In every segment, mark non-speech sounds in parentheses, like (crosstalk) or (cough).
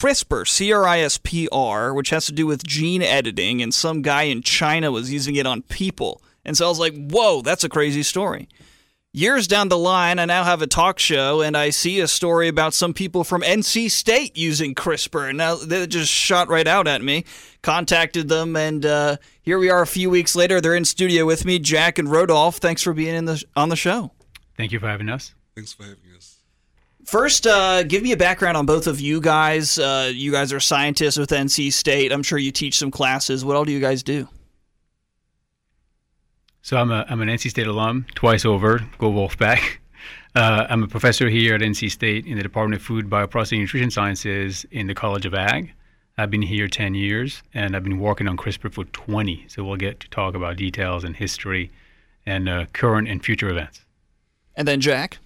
CRISPR, C R I S P R, which has to do with gene editing, and some guy in China was using it on people. And so I was like, whoa, that's a crazy story. Years down the line, I now have a talk show and I see a story about some people from NC State using CRISPR. And now they just shot right out at me. Contacted them, and uh, here we are a few weeks later. They're in studio with me, Jack and Rodolphe. Thanks for being in the, on the show. Thank you for having us. Thanks for having us. First, uh, give me a background on both of you guys. Uh, you guys are scientists with NC State. I'm sure you teach some classes. What all do you guys do? So I'm, a, I'm an NC State alum, twice over. Go Wolfpack. Uh, I'm a professor here at NC State in the Department of Food, Bioprocessing, and Nutrition Sciences in the College of Ag. I've been here 10 years, and I've been working on CRISPR for 20. So we'll get to talk about details and history and uh, current and future events. And then Jack.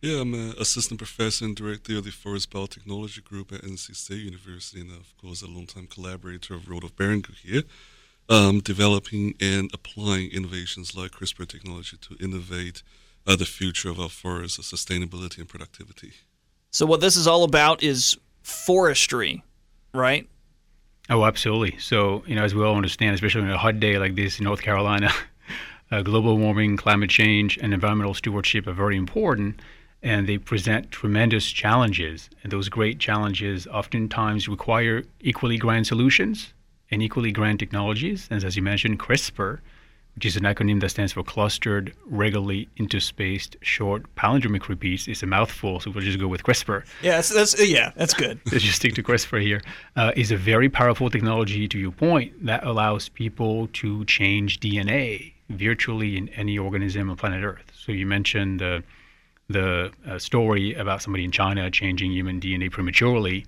Yeah, I'm an assistant professor and director of the Forest Biotechnology Group at NC State University, and of course, a longtime collaborator of Rodolphe Barrangou here um, developing and applying innovations like CRISPR technology to innovate uh, the future of our forests, sustainability and productivity. So, what this is all about is forestry, right? Oh, absolutely. So, you know, as we all understand, especially on a hot day like this in North Carolina, (laughs) uh, global warming, climate change, and environmental stewardship are very important, and they present tremendous challenges. And those great challenges oftentimes require equally grand solutions and equally grand technologies. And as you mentioned, CRISPR, which is an acronym that stands for Clustered Regularly Interspaced Short Palindromic Repeats, is a mouthful, so we'll just go with CRISPR. Yeah, that's, that's yeah, that's good. (laughs) Let's just stick to CRISPR here. Uh, is a very powerful technology, to your point, that allows people to change DNA virtually in any organism on planet Earth. So you mentioned the the uh, story about somebody in China changing human DNA prematurely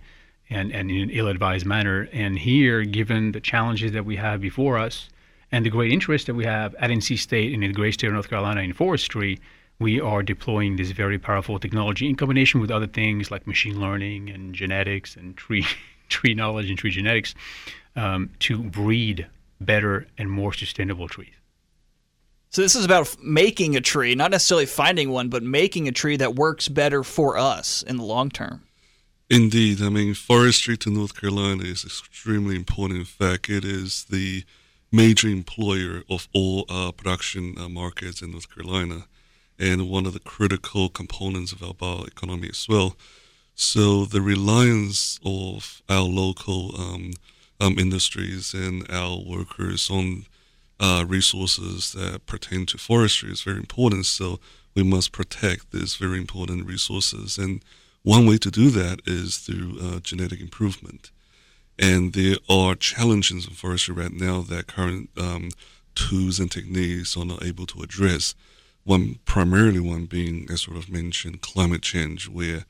and, and in an ill-advised manner. And here, given the challenges that we have before us and the great interest that we have at NC State and in the great state of North Carolina in forestry, we are deploying this very powerful technology in combination with other things like machine learning and genetics and tree (laughs) tree knowledge and tree genetics um, to breed better and more sustainable trees. So this is about making a tree, not necessarily finding one, but making a tree that works better for us in the long term. Indeed, I mean, forestry to North Carolina is extremely important. In fact, it is the major employer of all uh, production uh, markets in North Carolina and one of the critical components of our bioeconomy as well. So the reliance of our local um, um, industries and our workers on uh, resources that pertain to forestry is very important. So we must protect these very important resources and one way to do that is through uh, genetic improvement. And there are challenges in forestry right now that current um, tools and techniques are not able to address. One primarily one being, as sort of mentioned, climate change, where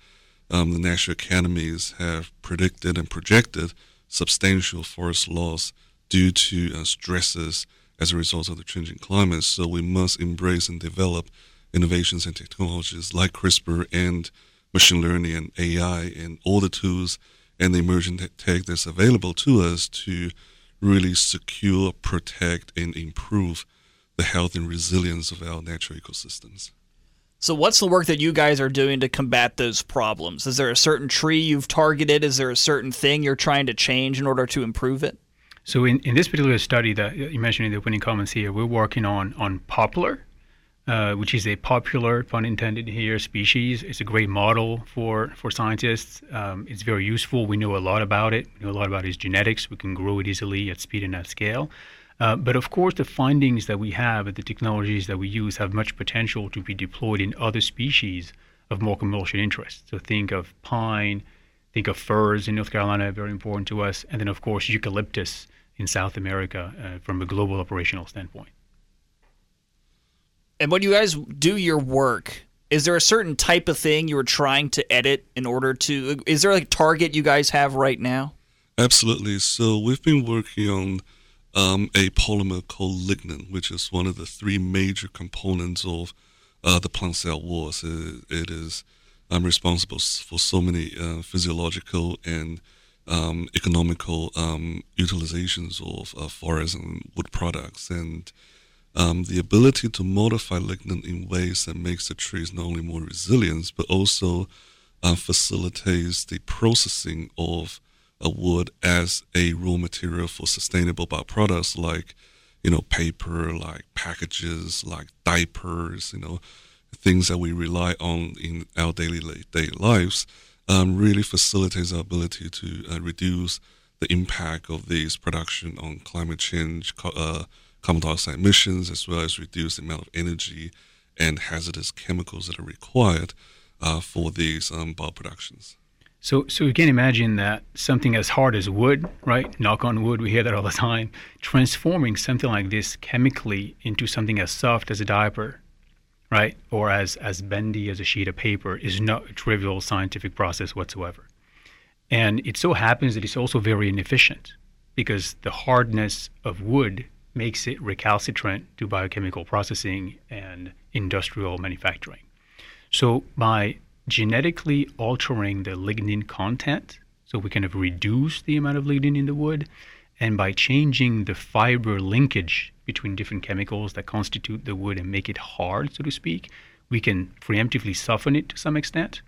um, the national academies have predicted and projected substantial forest loss due to uh, stresses as a result of the changing climate. So we must embrace and develop innovations and technologies like CRISPR and machine learning and AI and all the tools and the emerging tech that's available to us to really secure, protect, and improve the health and resilience of our natural ecosystems. So, what's the work that you guys are doing to combat those problems? Is there a certain tree you've targeted? Is there a certain thing you're trying to change in order to improve it? So, in, in this particular study that you mentioned in the opening comments here, we're working on on poplar uh, which is a popular, pun intended here, species. It's a great model for, for scientists. Um, it's very useful. We know a lot about it. We know a lot about its genetics. We can grow it easily at speed and at scale. Uh, but of course, the findings that we have and the technologies that we use have much potential to be deployed in other species of more commercial interest. So think of pine, think of firs in North Carolina, very important to us, and then of course eucalyptus in South America uh, from a global operational standpoint. And when you guys do your work, is there a certain type of thing you are trying to edit in order to? Is there like a target you guys have right now? Absolutely. So we've been working on um, a polymer called lignin, which is one of the three major components of uh, the plant cell walls. it, it is um, responsible for so many uh, physiological and um, economical um, utilizations of uh, forest and wood products. And um, the ability to modify lignin in ways that makes the trees not only more resilient but also uh, facilitates the processing of a wood as a raw material for sustainable byproducts like, you know, paper, like packages, like diapers, you know, things that we rely on in our daily daily lives, um, really facilitates our ability to uh, reduce the impact of these production on climate change, uh, carbon dioxide emissions, as well as reduce the amount of energy and hazardous chemicals that are required uh, for these um, bioproductions. So, so you can imagine that something as hard as wood, right? Knock on wood, we hear that all the (laughs) time. Transforming something like this chemically into something as soft as a diaper, right, or as as bendy as a sheet of paper is not a trivial scientific process whatsoever. And it so happens that it's also very inefficient because the hardness of wood makes it recalcitrant to biochemical processing and industrial manufacturing. So by genetically altering the lignin content, so we kind of reduce the amount of lignin in the wood, and by changing the fiber linkage between different chemicals that constitute the wood and make it hard, so to speak, we can preemptively soften it to some extent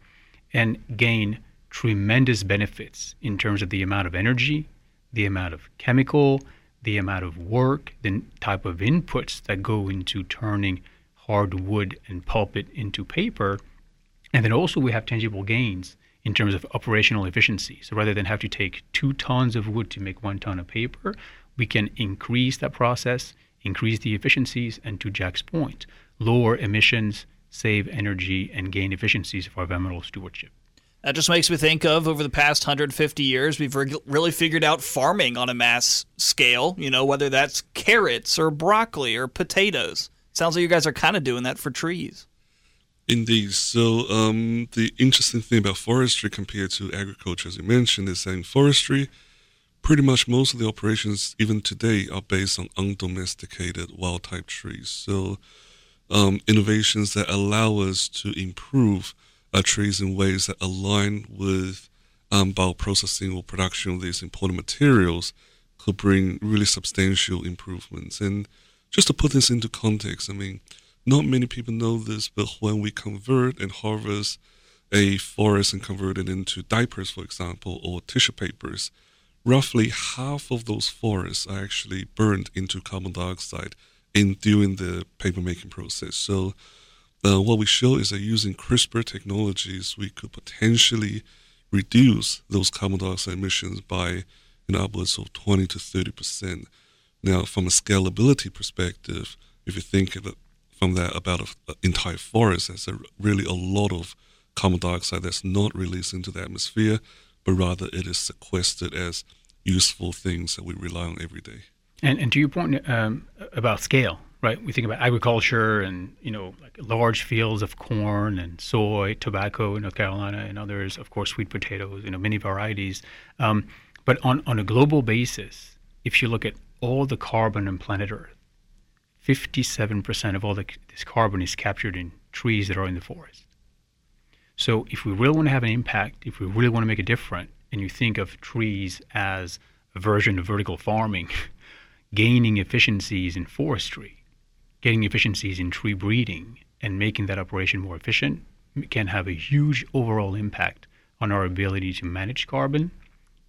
and gain tremendous benefits in terms of the amount of energy, the amount of chemical, the amount of work, the type of inputs that go into turning hardwood and pulp it into paper. And then also we have tangible gains in terms of operational efficiency. So rather than have to take two tons of wood to make one ton of paper, we can increase that process, increase the efficiencies, and to Jack's point, lower emissions, save energy, and gain efficiencies for environmental stewardship. That just makes me think of over the past 150 years, we've really figured out farming on a mass scale, you know, whether that's carrots or broccoli or potatoes. Sounds like you guys are kind of doing that for trees. Indeed. So, um, the interesting thing about forestry compared to agriculture, as you mentioned, is that in forestry, pretty much most of the operations, even today, are based on undomesticated wild type trees. So, um, innovations that allow us to improve our trees in ways that align with um, bioprocessing or production of these important materials could bring really substantial improvements. And just to put this into context, I mean, not many people know this, but when we convert and harvest a forest and convert it into diapers, for example, or tissue papers, roughly half of those forests are actually burned into carbon dioxide in during the paper making process. So uh, what we show is that using CRISPR technologies, we could potentially reduce those carbon dioxide emissions by an upwards of 20 to 30 percent. Now, from a scalability perspective, if you think of it from that about an entire forest, that's a, really a lot of carbon dioxide that's not released into the atmosphere, but rather it is sequestered as useful things that we rely on every day. And, and to your point um, about scale, right? We think about agriculture and you know like large fields of corn and soy, tobacco in North Carolina, and others, of course, sweet potatoes, you know, many varieties. Um, but on on a global basis, if you look at all the carbon on planet Earth, 57% of all the, this carbon is captured in trees that are in the forest. So if we really want to have an impact, if we really want to make a difference, and you think of trees as a version of vertical farming, (laughs) gaining efficiencies in forestry, getting efficiencies in tree breeding and making that operation more efficient can have a huge overall impact on our ability to manage carbon,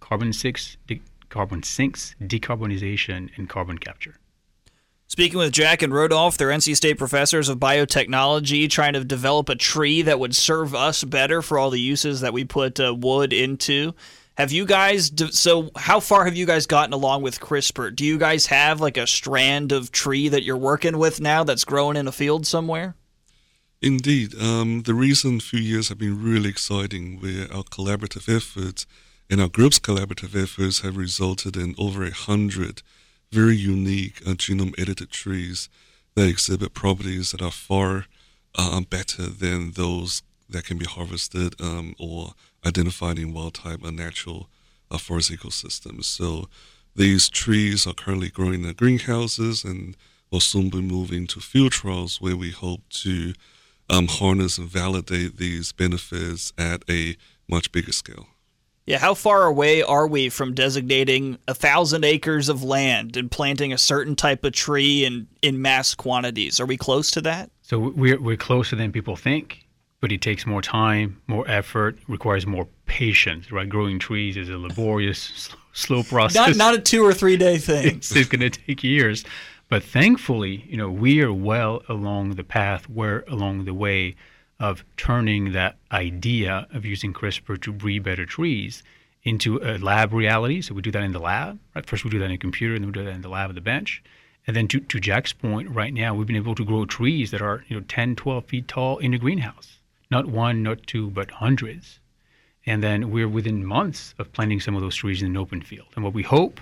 carbon sinks, de- carbon sinks, decarbonization, and carbon capture. Speaking with Jack and Rodolphe, they're NC State professors of biotechnology, trying to develop a tree that would serve us better for all the uses that we put uh, wood into. Have you guys so how far have you guys gotten along with CRISPR? Do you guys have like a strand of tree that you're working with now that's growing in a field somewhere? Indeed. Um, the recent few years have been really exciting where our collaborative efforts and our group's collaborative efforts have resulted in over a hundred very unique uh, genome edited trees that exhibit properties that are far uh, better than those that can be harvested um, or identified in wild type and natural uh, forest ecosystems. So these trees are currently growing in greenhouses and will soon be moving to field trials where we hope to um, harness and validate these benefits at a much bigger scale. Yeah, how far away are we from designating a thousand acres of land and planting a certain type of tree in, in mass quantities? Are we close to that? So we're, we're closer than people think but it takes more time, more effort, requires more patience, right? Growing trees is a laborious, (laughs) slow, slow process. Not not a two or three day thing. (laughs) it's, it's going to take years. But thankfully, you know, we are well along the path, we're along the way of turning that idea of using CRISPR to breed better trees into a lab reality. So we do that in the lab, right? First we do that in a computer, and then we do that in the lab at the bench. And then to, to Jack's point, right now we've been able to grow trees that are you know 10, 12 feet tall in a greenhouse. Not one, not two, but hundreds. And then we're within months of planting some of those trees in an open field. And what we hope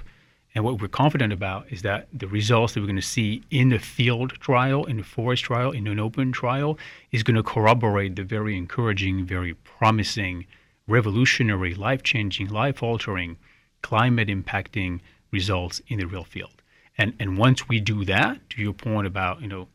and what we're confident about is that the results that we're going to see in the field trial, in the forest trial, in an open trial, is going to corroborate the very encouraging, very promising, revolutionary, life changing, life altering, climate impacting results in the real field. And, and once we do that, to your point about you know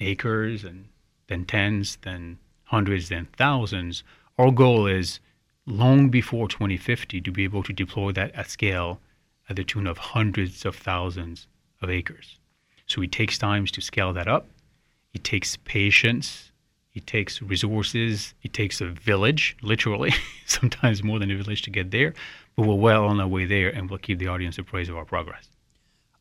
acres and then tens, then hundreds, then thousands, our goal is long before 2050 to be able to deploy that at scale at the tune of hundreds of thousands of acres. So it takes time to scale that up. It takes patience. It takes resources. It takes a village, literally, (laughs) sometimes more than a village to get there. But we're well on our way there, and we'll keep the audience appraised of our progress.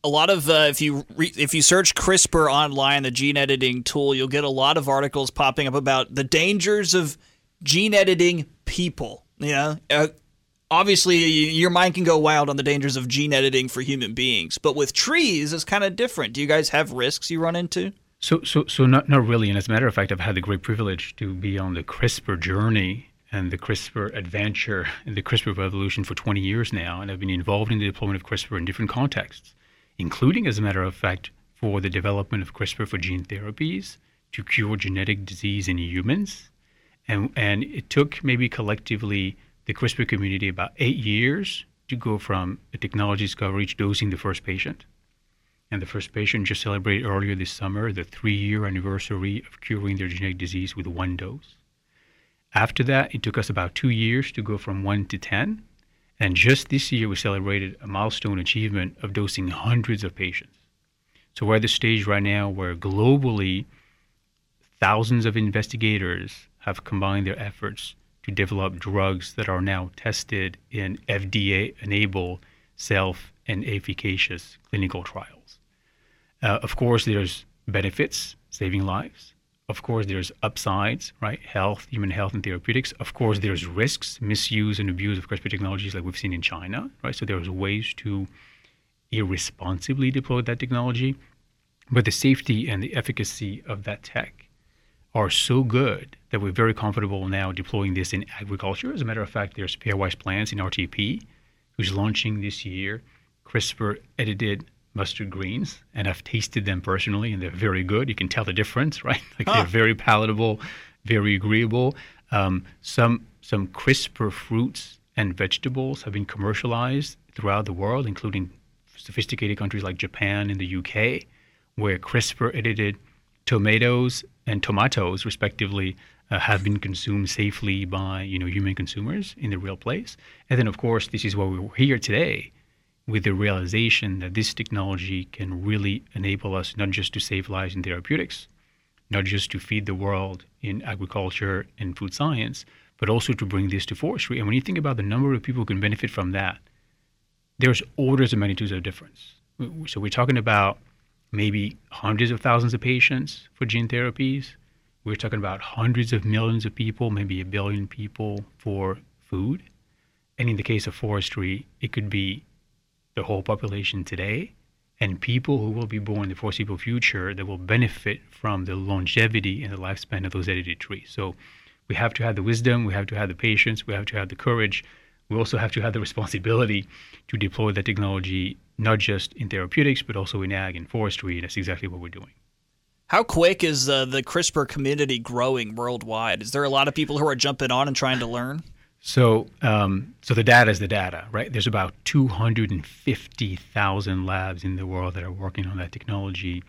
A lot of uh, if you re- if you search CRISPR online, the gene editing tool, you'll get a lot of articles popping up about the dangers of gene editing people. You know, uh, obviously your mind can go wild on the dangers of gene editing for human beings, but with trees, it's kind of different. Do you guys have risks you run into? So, so, so not not really. And as a matter of fact, I've had the great privilege to be on the CRISPR journey and the CRISPR adventure and the CRISPR revolution for 20 years now, and I've been involved in the deployment of CRISPR in different contexts, including, as a matter of fact, for the development of CRISPR for gene therapies to cure genetic disease in humans. And, and it took maybe collectively the CRISPR community about eight years to go from a technology discovery to dosing the first patient. And the first patient just celebrated earlier this summer the three year anniversary of curing their genetic disease with one dose. After that, it took us about two years to go from one to 10. And just this year, we celebrated a milestone achievement of dosing hundreds of patients. So we're at the stage right now where globally, thousands of investigators have combined their efforts to develop drugs that are now tested in FDA enabled, self and efficacious clinical trials. Uh, of course, there's benefits, saving lives. Of course, there's upsides, right? Health, human health, and therapeutics. Of course, there's risks, misuse and abuse of CRISPR technologies like we've seen in China, right? So there's ways to irresponsibly deploy that technology. But the safety and the efficacy of that tech are so good that we're very comfortable now deploying this in agriculture. As a matter of fact, there's Pairwise Plants in RTP who's launching this year CRISPR edited mustard greens, and I've tasted them personally, and they're very good. You can tell the difference, (laughs) right? Like huh. they're very palatable, very agreeable. Um, some some CRISPR fruits and vegetables have been commercialized throughout the world, including sophisticated countries like Japan and the UK, where CRISPR edited tomatoes and tomatoes, respectively, uh, have been consumed safely by you know human consumers in the real place. And then, of course, this is why we're here today, with the realization that this technology can really enable us not just to save lives in therapeutics, not just to feed the world in agriculture and food science, but also to bring this to forestry. And when you think about the number of people who can benefit from that, there's orders of magnitudes of difference. So we're talking about maybe hundreds of thousands of patients for gene therapies. We're talking about hundreds of millions of people, maybe a billion people for food. And in the case of forestry, it could be the whole population today and people who will be born in the foreseeable future that will benefit from the longevity and the lifespan of those edited trees. So we have to have the wisdom, we have to have the patience, we have to have the courage. We also have to have the responsibility to deploy the technology not just in therapeutics, but also in ag and forestry. And that's exactly what we're doing. How quick is uh, the CRISPR community growing worldwide? Is there a lot of people who are jumping on and trying to learn? So, um, so the data is the data, right? There's about 250,000 labs in the world that are working on that technology.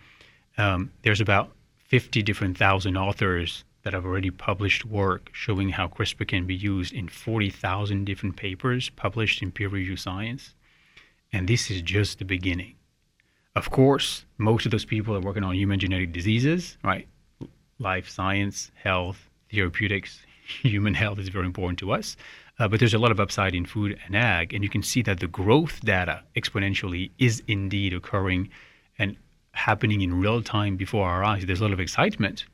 Um, there's about 50 different thousand authors that have already published work showing how CRISPR can be used in 40,000 different papers published in peer-reviewed science. And this is just the beginning. Of course, most of those people are working on human genetic diseases, right? Life science, health, therapeutics, (laughs) human health is very important to us. Uh, but there's a lot of upside in food and ag, and you can see that the growth data exponentially is indeed occurring and happening in real time before our eyes. There's a lot of excitement,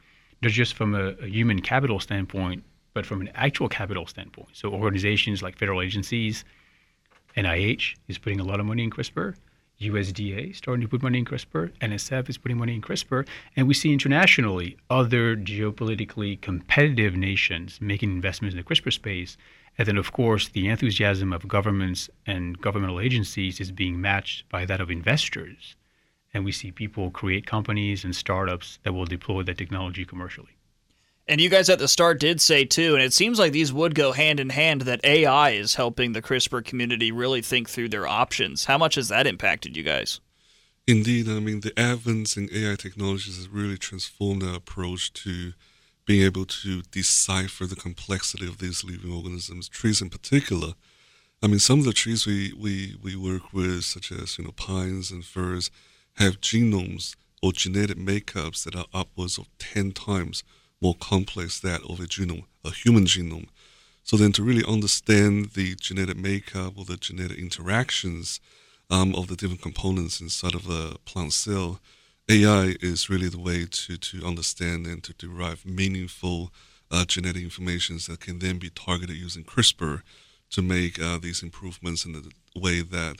not just from a, a human capital standpoint, but from an actual capital standpoint. So organizations like federal agencies, NIH is putting a lot of money in CRISPR. USDA starting to put money in CRISPR. NSF is putting money in CRISPR. And we see internationally other geopolitically competitive nations making investments in the CRISPR space. And then, of course, the enthusiasm of governments and governmental agencies is being matched by that of investors. And we see people create companies and startups that will deploy that technology commercially. And you guys at the start did say too, and it seems like these would go hand in hand that AI is helping the CRISPR community really think through their options. How much has that impacted you guys? Indeed, I mean the advance in AI technologies has really transformed our approach to being able to decipher the complexity of these living organisms, trees in particular. I mean, some of the trees we, we, we work with, such as you know pines and firs, have genomes or genetic makeups that are upwards of ten times more complex that of a genome, a human genome. So then, to really understand the genetic makeup or the genetic interactions um, of the different components inside of a plant cell, AI is really the way to to understand and to derive meaningful uh, genetic information that can then be targeted using CRISPR to make uh, these improvements in the way that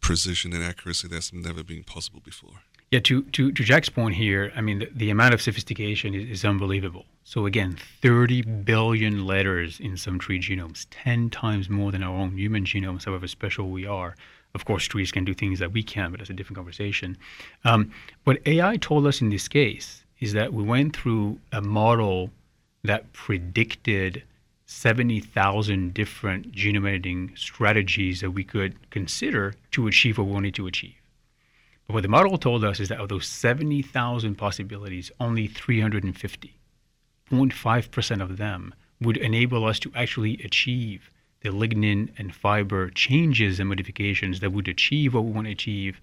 precision and accuracy that's never been possible before. Yeah, to, to, to Jack's point here, I mean, the, the amount of sophistication is, is, unbelievable. So, again, 30 billion letters in some tree genomes, 10 times more than our own human genomes, however special we are. Of course, trees can do things that we can, but that's a different conversation. Um, what AI told us in this case is that we went through a model that predicted 70,000 different genome editing strategies that we could consider to achieve what we wanted to achieve. What the model told us is that of those 70,000 possibilities, only 350, 0.5% of them would enable us to actually achieve the lignin and fiber changes and modifications that would achieve what we want to achieve,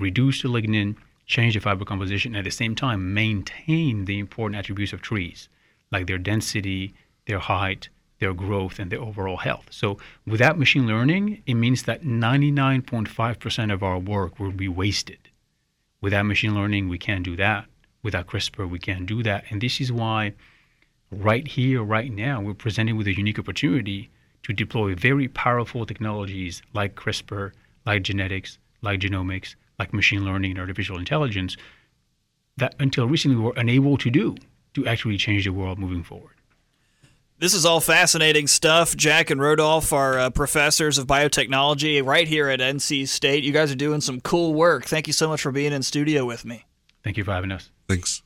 reduce the lignin, change the fiber composition, and at the same time maintain the important attributes of trees, like their density, their height, their growth, and their overall health. So without machine learning, it means that 99.5% of our work will be wasted. Without machine learning, we can't do that. Without CRISPR, we can't do that. And this is why, right here, right now, we're presented with a unique opportunity to deploy very powerful technologies like CRISPR, like genetics, like genomics, like machine learning and artificial intelligence that until recently we were unable to do to actually change the world moving forward. This is all fascinating stuff. Jack and Rodolphe are uh, professors of biotechnology right here at NC State. You guys are doing some cool work. Thank you so much for being in studio with me. Thank you for having us. Thanks.